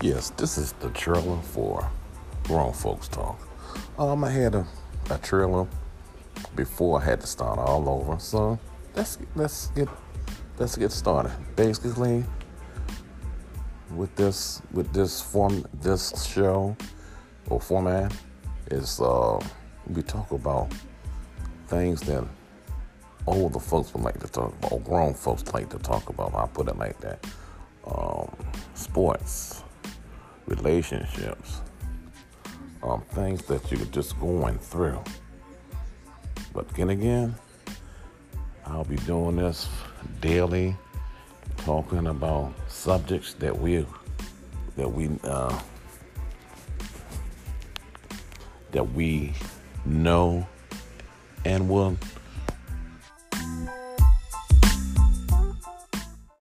Yes, this is the trailer for Grown Folks Talk. Um, I had a, a trailer before I had to start all over, so let's let's get let's get started. Basically, with this with this form this show or format is uh, we talk about things that older folks would like to talk about, or grown folks like to talk about. I put it like that. Um, sports, relationships, um, things that you're just going through. But then again, I'll be doing this daily, talking about subjects that we that we uh, that we know and will